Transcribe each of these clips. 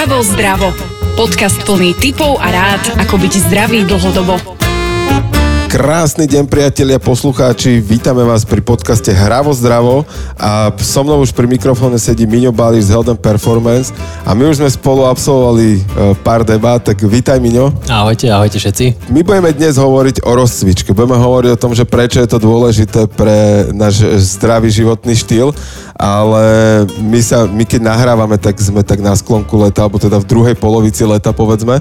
Hravo zdravo. Podcast plný tipov a rád, ako byť zdravý dlhodobo. Krásny deň priatelia, poslucháči, vítame vás pri podcaste Hravo zdravo a so mnou už pri mikrofóne sedí Miňo Bališ z Helden Performance a my už sme spolu absolvovali e, pár debát, tak vítaj Miňo. Ahojte, ahojte všetci. My budeme dnes hovoriť o rozcvičke, budeme hovoriť o tom, že prečo je to dôležité pre náš zdravý životný štýl, ale my, sa, my keď nahrávame, tak sme tak na sklonku leta, alebo teda v druhej polovici leta povedzme.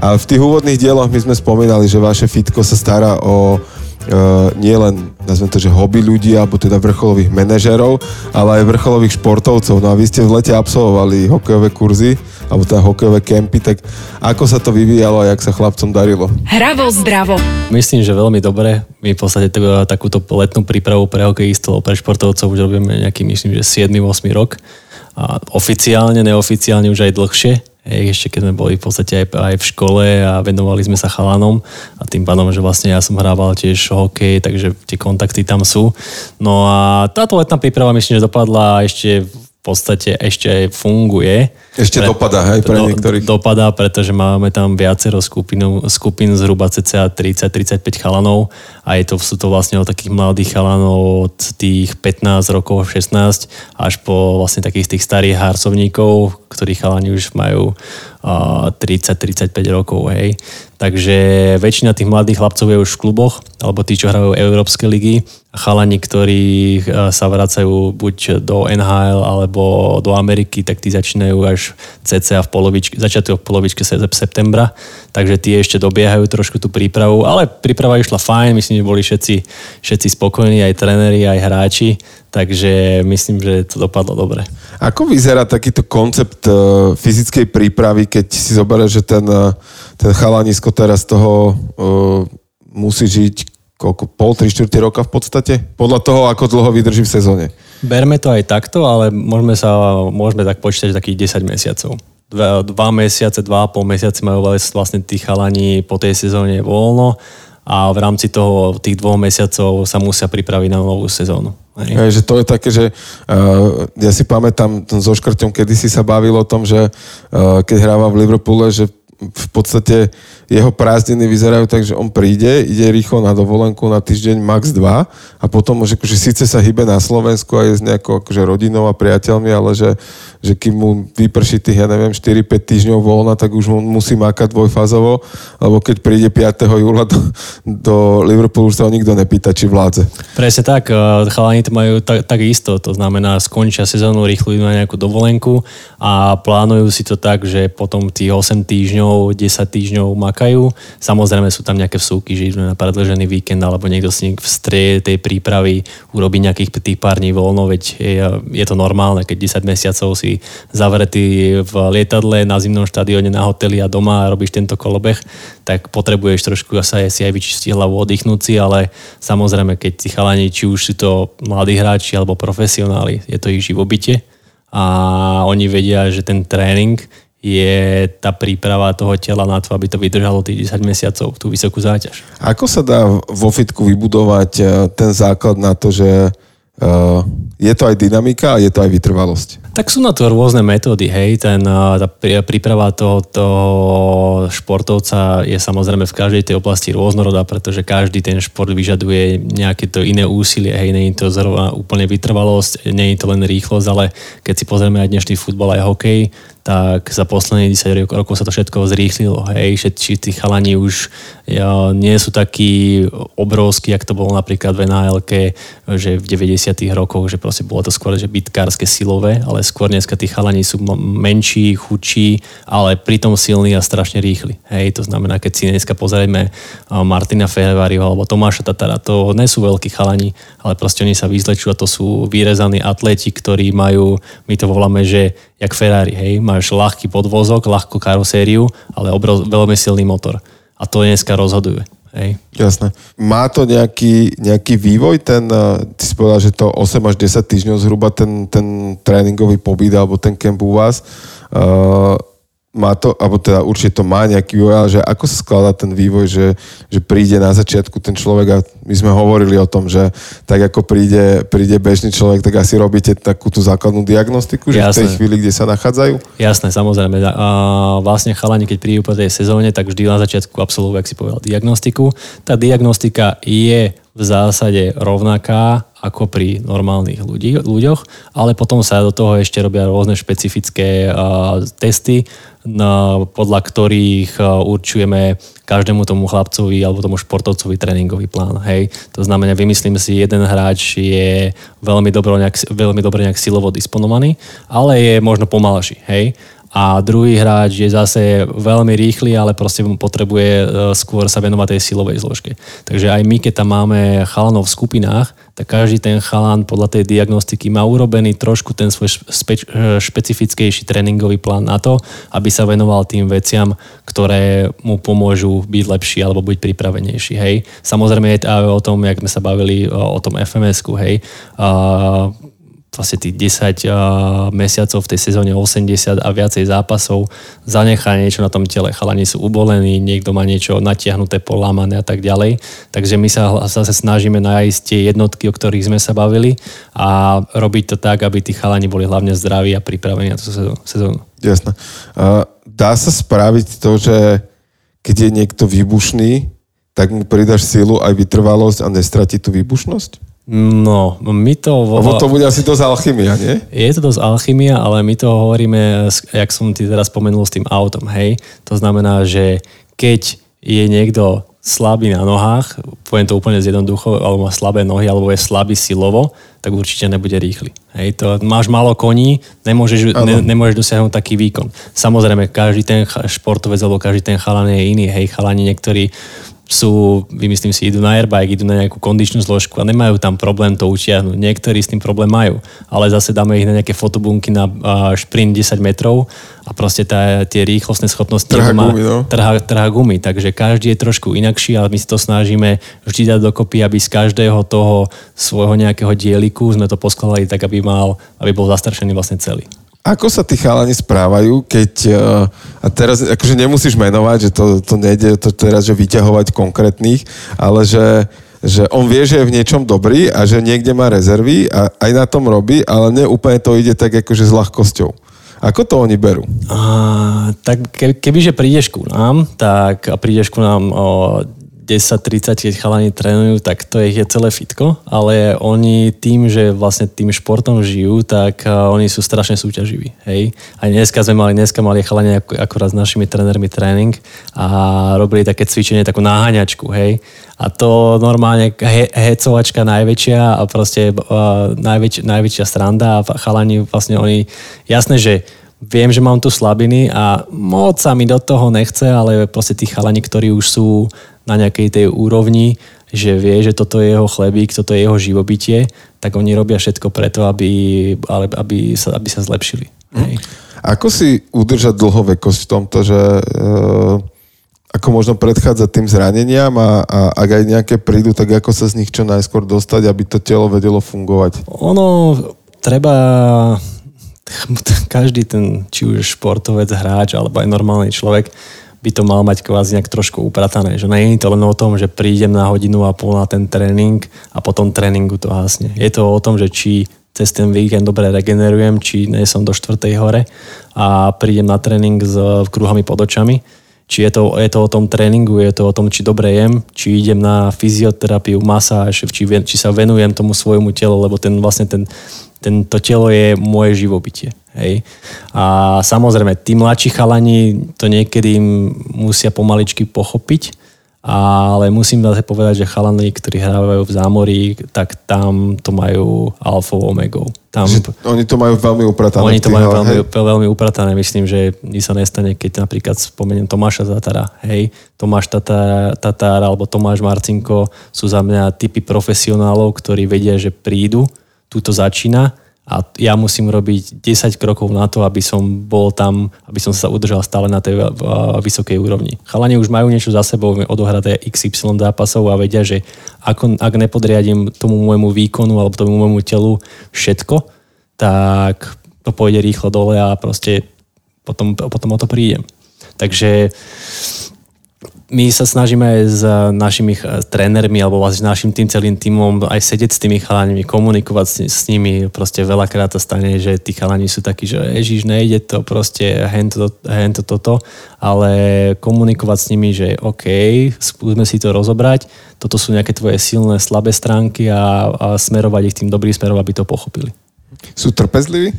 A v tých úvodných dieloch my sme spomínali, že vaše fitko sa stará o uh, nie len, nazvem to, že hobby ľudí, alebo teda vrcholových manažerov, ale aj vrcholových športovcov. No a vy ste v lete absolvovali hokejové kurzy, alebo teda hokejové kempy, tak ako sa to vyvíjalo a jak sa chlapcom darilo? Hravo zdravo. Myslím, že veľmi dobre. My v podstate takúto letnú prípravu pre hokejistov, pre športovcov už robíme nejaký, myslím, že 7-8 rok. A oficiálne, neoficiálne už aj dlhšie ešte keď sme boli v podstate aj, aj v škole a venovali sme sa chalanom a tým pádom, že vlastne ja som hrával tiež hokej, takže tie kontakty tam sú. No a táto letná príprava myslím, že dopadla ešte v podstate ešte aj funguje. Ešte pre, dopadá, hej, pre do, niektorých. Dopadá, pretože máme tam viacero skupinu, skupín zhruba cca 30-35 chalanov a je to, sú to vlastne od takých mladých chalanov od tých 15 rokov, 16 až po vlastne takých tých starých harcovníkov, ktorí chalani už majú 30-35 rokov, hej. Takže väčšina tých mladých chlapcov je už v kluboch, alebo tí, čo hrajú Európske ligy. Chalani, ktorí sa vracajú buď do NHL alebo do Ameriky, tak tí začínajú až cca v polovičke, začiatok v polovičke septembra. Takže tí ešte dobiehajú trošku tú prípravu, ale príprava išla fajn, myslím, že boli všetci, všetci spokojní, aj tréneri, aj hráči, takže myslím, že to dopadlo dobre. Ako vyzerá takýto koncept uh, fyzickej prípravy, keď si zoberieš, že ten, uh, ten chalanisko teraz toho uh, musí žiť koľko, pol, tri, štvrte roka v podstate? Podľa toho, ako dlho vydrží v sezóne. Berme to aj takto, ale môžeme sa, môžeme tak počítať takých 10 mesiacov. Dva, dva mesiace, dva a pol mesiace majú vlastne tí chalani po tej sezóne voľno a v rámci toho tých dvoch mesiacov sa musia pripraviť na novú sezónu. Hej. že to je také, že uh, ja si pamätám so Škrťom, kedy si sa bavil o tom, že uh, keď hráva v Liverpoole, že v podstate jeho prázdniny vyzerajú tak, že on príde, ide rýchlo na dovolenku na týždeň max 2 a potom že akože síce sa hýbe na Slovensku a je s nejakou akože rodinou a priateľmi, ale že, že kým mu vyprší tých, ja neviem, 4-5 týždňov voľna, tak už mu musí mákať dvojfázovo, lebo keď príde 5. júla do, do Liverpoolu, už sa ho nikto nepýta, či vládze. Presne tak, eh, chalani to majú tak, tak isto, to znamená skončia sezónu, rýchlo idú na nejakú dovolenku a plánujú si to tak, že potom tých 8 týždňov týždňov, 10 týždňov makajú. Samozrejme sú tam nejaké vsúky, že idú na predlžený víkend alebo niekto si v strede tej prípravy urobí nejakých tých pár dní voľno, veď je, je to normálne, keď 10 mesiacov si zavretý v lietadle na zimnom štadióne na hoteli a doma a robíš tento kolobeh, tak potrebuješ trošku sa si aj vyčistiť hlavu, oddychnúť si, ale samozrejme, keď si chalani, či už sú to mladí hráči alebo profesionáli, je to ich živobytie a oni vedia, že ten tréning je tá príprava toho tela na to, aby to vydržalo tých 10 mesiacov, tú vysokú záťaž. Ako sa dá vo fitku vybudovať eh, ten základ na to, že uh, je to aj dynamika a je to aj vytrvalosť? Tak sú na to rôzne metódy, hej. Ten, tá príprava toho, športovca je samozrejme v každej tej oblasti rôznorodá, pretože každý ten šport vyžaduje nejaké to iné úsilie, hej. Je to zrovna úplne vytrvalosť, je to len rýchlosť, ale keď si pozrieme aj dnešný futbal, aj hokej, tak za posledných 10 rokov sa to všetko zrýchlilo. Hej, všetci tí chalani už ja, nie sú takí obrovskí, jak to bolo napríklad v nhl že v 90 rokoch, že proste bolo to skôr že bitkárske silové, ale skôr dneska tí chalani sú menší, chudší, ale pritom silní a strašne rýchli. Hej, to znamená, keď si dneska pozrieme Martina Ferrariho alebo Tomáša Tatara, to nie sú veľkí chalani, ale proste oni sa vyzlečujú a to sú vyrezaní atleti, ktorí majú, my to voláme, že jak Ferrari, hej, máš ľahký podvozok, ľahkú karosériu, ale obrov, veľmi silný motor. A to dneska rozhoduje. Hej. Jasné. Má to nejaký, nejaký vývoj, ten, eh, ty si povedal, že to 8 až 10 týždňov zhruba ten, ten tréningový pobyt alebo ten kemp u vás. Uh, má to, alebo teda určite to má nejaký vývoj, ale že ako sa skladá ten vývoj, že, že príde na začiatku ten človek a my sme hovorili o tom, že tak ako príde, príde bežný človek, tak asi robíte takú tú základnú diagnostiku, že Jasné. v tej chvíli, kde sa nachádzajú? Jasné, samozrejme. A vlastne chalani, keď prídu po tej sezóne, tak vždy na začiatku absolvujú, ak si povedal, diagnostiku. Tá diagnostika je v zásade rovnaká ako pri normálnych ľudí, ľuďoch, ale potom sa do toho ešte robia rôzne špecifické uh, testy, na, podľa ktorých uh, určujeme každému tomu chlapcovi alebo tomu športovcovi tréningový plán. Hej. To znamená, vymyslím si, jeden hráč je veľmi dobre nejak, veľmi dobre nejak silovo disponovaný, ale je možno pomalší. Hej a druhý hráč je zase veľmi rýchly, ale proste mu potrebuje e, skôr sa venovať tej silovej zložke. Takže aj my, keď tam máme chalanov v skupinách, tak každý ten chalan podľa tej diagnostiky má urobený trošku ten svoj špe- e, špecifickejší tréningový plán na to, aby sa venoval tým veciam, ktoré mu pomôžu byť lepší alebo byť pripravenejší. Hej. Samozrejme je to aj o tom, jak sme sa bavili o tom FMS-ku, hej. Uh, vlastne tých 10 mesiacov v tej sezóne 80 a viacej zápasov zanechá niečo na tom tele. Chalani sú ubolení, niekto má niečo natiahnuté, polámané a tak ďalej. Takže my sa zase snažíme nájsť tie jednotky, o ktorých sme sa bavili a robiť to tak, aby tí chalani boli hlavne zdraví a pripravení na tú sezónu. Jasné. Dá sa spraviť to, že keď je niekto výbušný, tak mu pridaš sílu aj vytrvalosť a nestratí tú výbušnosť? No, my to... Lebo to bude asi dosť alchymia, nie? Je to dosť alchymia, ale my to hovoríme, jak som ti teraz spomenul s tým autom, hej? To znamená, že keď je niekto slabý na nohách, poviem to úplne zjednoducho, alebo má slabé nohy, alebo je slabý silovo, tak určite nebude rýchly. Hej, to, máš málo koní, nemôžeš, ne, nemôžeš dosiahnuť taký výkon. Samozrejme, každý ten športovec alebo každý ten chalan je iný. Hej, chalani niektorí sú, vymyslím si, idú na airbike, idú na nejakú kondičnú zložku a nemajú tam problém to utiahnuť. Niektorí s tým problém majú, ale zase dáme ich na nejaké fotobunky na šprint 10 metrov a proste tá, tie rýchlostné schopnosti trhá má, gumy, no? trhá, trhá gumy, takže každý je trošku inakší, ale my si to snažíme vždy dať dokopy, aby z každého toho svojho nejakého dieliku sme to poskladali tak, aby mal, aby bol zastršený vlastne celý. Ako sa tí chalani správajú, keď, eh, a teraz akože nemusíš menovať, že to, to nejde to teraz, že vyťahovať konkrétnych, ale že, že on vie, že je v niečom dobrý a že niekde má rezervy a aj na tom robí, ale ne úplne to ide tak akože s ľahkosťou. Ako to oni berú? A, tak ke, kebyže prídeš ku nám, tak a prídeš ku nám o 10-30, keď chalani trénujú, tak to je celé fitko, ale oni tým, že vlastne tým športom žijú, tak oni sú strašne súťaživí. Hej? Aj dneska sme mali, dneska mali chalani akorát s našimi trénermi tréning a robili také cvičenie, takú náhaňačku, hej. A to normálne he, hecovačka najväčšia a proste uh, najväč, najväčšia stranda a chalani vlastne oni, jasné, že viem, že mám tu slabiny a moc sa mi do toho nechce, ale proste tí chalani, ktorí už sú na nejakej tej úrovni, že vie, že toto je jeho chlebík, toto je jeho živobytie, tak oni robia všetko preto, aby, aby, sa, aby sa zlepšili. Hm. Hej. Ako si udržať dlhovekosť v tomto, že e, ako možno predchádzať tým zraneniam a, a ak aj nejaké prídu, tak ako sa z nich čo najskôr dostať, aby to telo vedelo fungovať? Ono, treba každý ten, či už športovec, hráč alebo aj normálny človek, by to mal mať kvázi nejak trošku upratané. Že nie je to len o tom, že prídem na hodinu a pol na ten tréning a potom tréningu to hasne. Je to o tom, že či cez ten víkend dobre regenerujem, či nie som do štvrtej hore a prídem na tréning s kruhami pod očami. Či je to, je to o tom tréningu, je to o tom, či dobre jem, či idem na fyzioterapiu, masáž, či, či sa venujem tomu svojmu telu, lebo ten vlastne ten, ten, to telo je moje živobytie. Hej. A samozrejme, tí mladší chalani to niekedy musia pomaličky pochopiť, ale musím zase povedať, že chalani, ktorí hrávajú v zámorí, tak tam to majú alfou omegou. Tam, oni to majú veľmi upratané. Oni to majú veľmi, veľmi upratané. Myslím, že nič sa nestane, keď napríklad spomeniem Tomáša Zatara. Hej, Tomáš Tatár, Tatár alebo Tomáš Marcinko sú za mňa typy profesionálov, ktorí vedia, že prídu, túto začína a ja musím robiť 10 krokov na to, aby som bol tam, aby som sa udržal stále na tej vysokej úrovni. Chalani už majú niečo za sebou, odohraté XY zápasov a vedia, že ako, ak nepodriadím tomu môjmu výkonu alebo tomu môjmu telu všetko, tak to pôjde rýchlo dole a proste potom, potom o to prídem. Takže my sa snažíme aj s našimi trénermi alebo vlastne s našim tým celým týmom aj sedieť s tými chalánimi, komunikovať s, s nimi. Proste veľakrát sa stane, že tí chalani sú takí, že ježiš, nejde to, proste hento, hento toto, ale komunikovať s nimi, že OK, skúsme si to rozobrať, toto sú nejaké tvoje silné, slabé stránky a, a smerovať ich tým dobrým smerom, aby to pochopili. Sú trpezliví?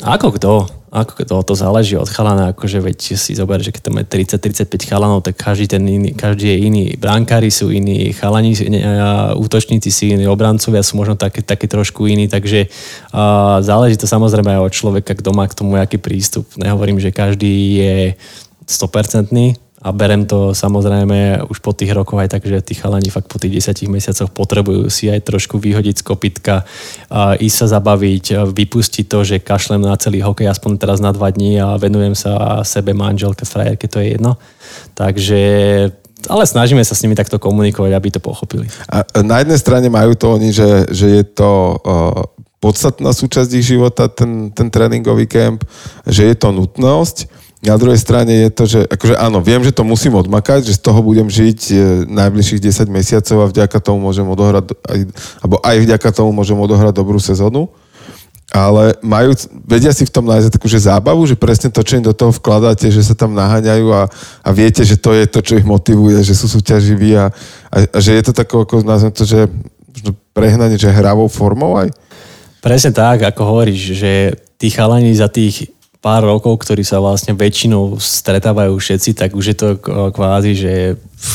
Ako kto? Ako to, to záleží od chalana, akože veď si zober, že keď tam je 30-35 chalanov, tak každý, ten iný, každý je iný. Bránkári sú iní, chalani, útočníci sú iní, obrancovia sú možno také, také trošku iní, takže uh, záleží to samozrejme aj od človeka, kto má k tomu aký prístup. Nehovorím, že každý je 100%, a berem to samozrejme už po tých rokoch aj tak, že tí chalani fakt po tých 10 mesiacoch potrebujú si aj trošku vyhodiť z kopitka, ísť sa zabaviť, vypustiť to, že kašlem na celý hokej aspoň teraz na dva dní a venujem sa sebe, manželke, frajerke, to je jedno. Takže ale snažíme sa s nimi takto komunikovať, aby to pochopili. A na jednej strane majú to oni, že, že je to uh, podstatná súčasť ich života, ten, ten tréningový kemp, že je to nutnosť, na druhej strane je to, že akože áno, viem, že to musím odmakať, že z toho budem žiť e, najbližších 10 mesiacov a vďaka tomu môžem odohrať, aj, alebo aj vďaka tomu môžem odohrať dobrú sezónu. Ale majú, vedia si v tom nájsť takú že zábavu, že presne to, čo im do toho vkladáte, že sa tam naháňajú a, a viete, že to je to, čo ich motivuje, že sú súťaživí a, a, a že je to tako, ako nazvem to, že prehnanie, že hravou formou aj? Presne tak, ako hovoríš, že tí chalani za tých pár rokov, ktorí sa vlastne väčšinou stretávajú všetci, tak už je to kvázi, že v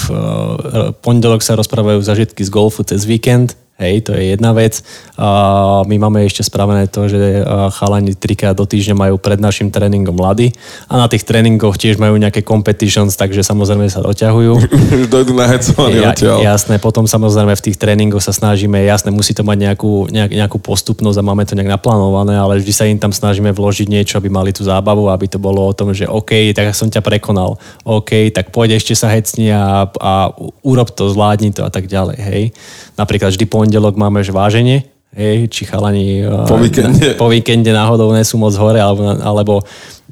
pondelok sa rozprávajú zažitky z golfu cez víkend, Hej, to je jedna vec. A my máme ešte spravené to, že chalani trikrát do týždňa majú pred našim tréningom mladí a na tých tréningoch tiež majú nejaké competitions, takže samozrejme sa doťahujú. Dojdu na ja, Jasné, potom samozrejme v tých tréningoch sa snažíme, jasné, musí to mať nejakú, nejak, nejakú postupnosť a máme to nejak naplánované, ale vždy sa im tam snažíme vložiť niečo, aby mali tú zábavu, aby to bolo o tom, že OK, tak som ťa prekonal, OK, tak poď ešte sa hecni a, a urob to, zvládni to a tak ďalej, hej. Napríklad vždy pondelok máme váženie, hej, či chalani po víkende, po víkende náhodou nesú moc hore, alebo, alebo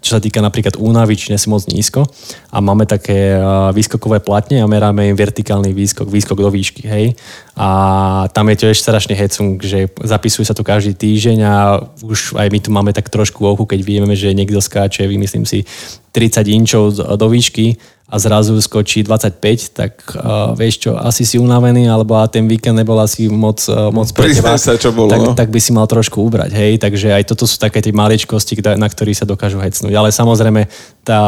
čo sa týka napríklad únavy, či nesú moc nízko. A máme také výskokové platne a meráme im vertikálny výskok, výskok do výšky. Hej. A tam je tiež strašne hecung, že zapisuje sa to každý týždeň a už aj my tu máme tak trošku ochu, keď vieme, že niekto skáče, vymyslím si, 30 inčov do výšky a zrazu skočí 25, tak uh, vieš čo, asi si unavený, alebo a ten víkend nebol asi moc, uh, moc pre teba, sa, čo bolo, tak, no? tak by si mal trošku ubrať, hej, takže aj toto sú také tie maličkosti, na ktorých sa dokážu hecnúť, ale samozrejme tá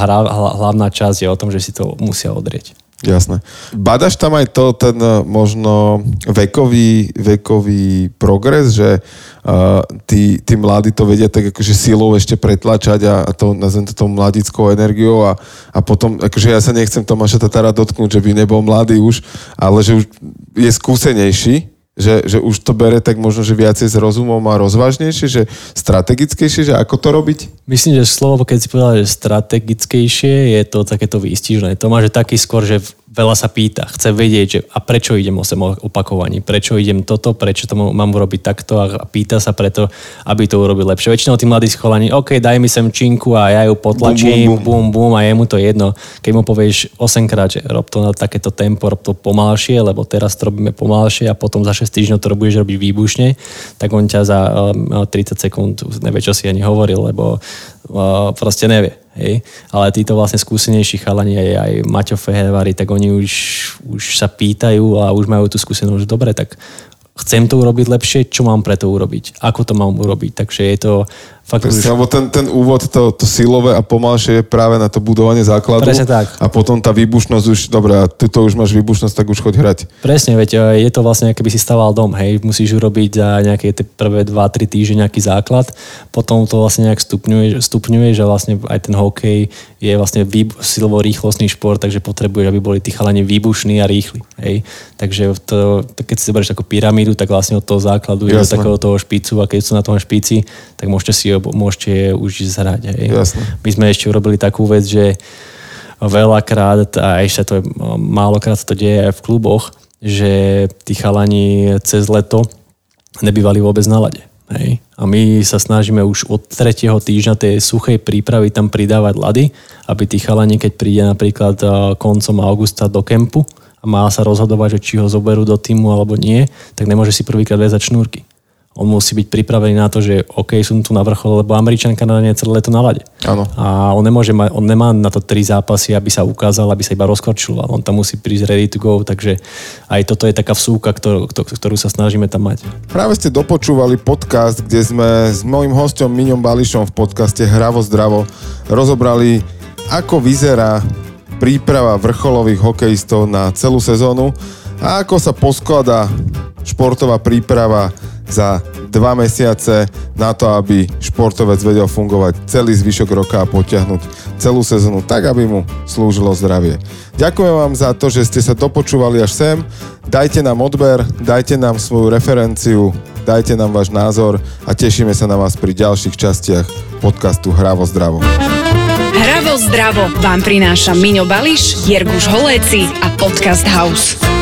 hra, hlavná časť je o tom, že si to musia odrieť. Jasné. Badaš tam aj to, ten eh, možno vekový, vekový progres, že uh, tí, tí mladí to vedia tak akože silou ešte pretlačať a, a to, nazvem to tou mladickou energiou a, a potom, akože ja sa nechcem Tomáša Tatara dotknúť, že by nebol mladý už, ale že už je skúsenejší, že, že už to bere tak možno, že viacej s rozumom a rozvážnejšie, že strategickejšie, že ako to robiť? Myslím, že slovo, keď si povedal, že strategickejšie, je to takéto výstižné. To má, že taký skôr, že veľa sa pýta, chce vedieť, že a prečo idem 8 opakovaní, prečo idem toto, prečo to mám urobiť takto a pýta sa preto, aby to urobil lepšie. Väčšinou tí mladí scholani, OK, daj mi sem činku a ja ju potlačím, bum, bum, bum, a je mu to jedno. Keď mu povieš 8 krát, že rob to na takéto tempo, rob to pomalšie, lebo teraz to robíme pomalšie a potom za 6 týždňov to budeš robiť výbušne, tak on ťa za 30 um, sekúnd nevie, čo si ani hovoril, lebo proste nevie. Hej? Ale títo vlastne skúsenejší chalani, aj, aj Maťo Fehervári, tak oni už, už sa pýtajú a už majú tú skúsenosť, že dobre, tak chcem to urobiť lepšie, čo mám pre to urobiť, ako to mám urobiť. Takže je to Fakt Presne, už... Lebo ten, ten úvod, to, to silové a pomalšie je práve na to budovanie základu. Presne tak. A potom tá výbušnosť už, dobre, a ty to už máš výbušnosť, tak už choď hrať. Presne, veď e, je to vlastne, keby si staval dom, hej, musíš urobiť za nejaké tie prvé 2-3 týždne nejaký základ, potom to vlastne nejak stupňuje, stupňuje že vlastne aj ten hokej je vlastne výb- silovo rýchlostný šport, takže potrebuje, aby boli tí chalani výbušní a rýchli. Hej. Takže to, keď si zoberieš ako pyramídu, tak vlastne od toho základu je do takého toho špicu a keď sú na tom špici, tak môžete si môžete už zhrať. Hej. Jasne. My sme ešte urobili takú vec, že veľakrát, a ešte to je, málokrát sa to deje aj v kluboch, že tí chalani cez leto nebývali vôbec na lade. Hej. A my sa snažíme už od tretieho týždňa tej suchej prípravy tam pridávať lady, aby tí chalani, keď príde napríklad koncom augusta do kempu a má sa rozhodovať, že či ho zoberú do týmu alebo nie, tak nemôže si prvýkrát väzať šnúrky on musí byť pripravený na to, že OK, som tu na vrchole, lebo Američanka na nie celé leto na lade. Áno. A on, nemôže mať, on nemá na to tri zápasy, aby sa ukázal, aby sa iba rozkorčil. On tam musí prísť ready to go, takže aj toto je taká vsúka, ktorú, ktorú sa snažíme tam mať. Práve ste dopočúvali podcast, kde sme s mojím hostom Miňom Bališom v podcaste Hravo zdravo rozobrali, ako vyzerá príprava vrcholových hokejistov na celú sezónu a ako sa poskladá športová príprava za dva mesiace na to, aby športovec vedel fungovať celý zvyšok roka a potiahnuť celú sezónu tak, aby mu slúžilo zdravie. Ďakujem vám za to, že ste sa dopočúvali až sem. Dajte nám odber, dajte nám svoju referenciu, dajte nám váš názor a tešíme sa na vás pri ďalších častiach podcastu Hravo zdravo. Hravo zdravo vám prináša Miňo Bališ, Jerguš Holéci a Podcast House.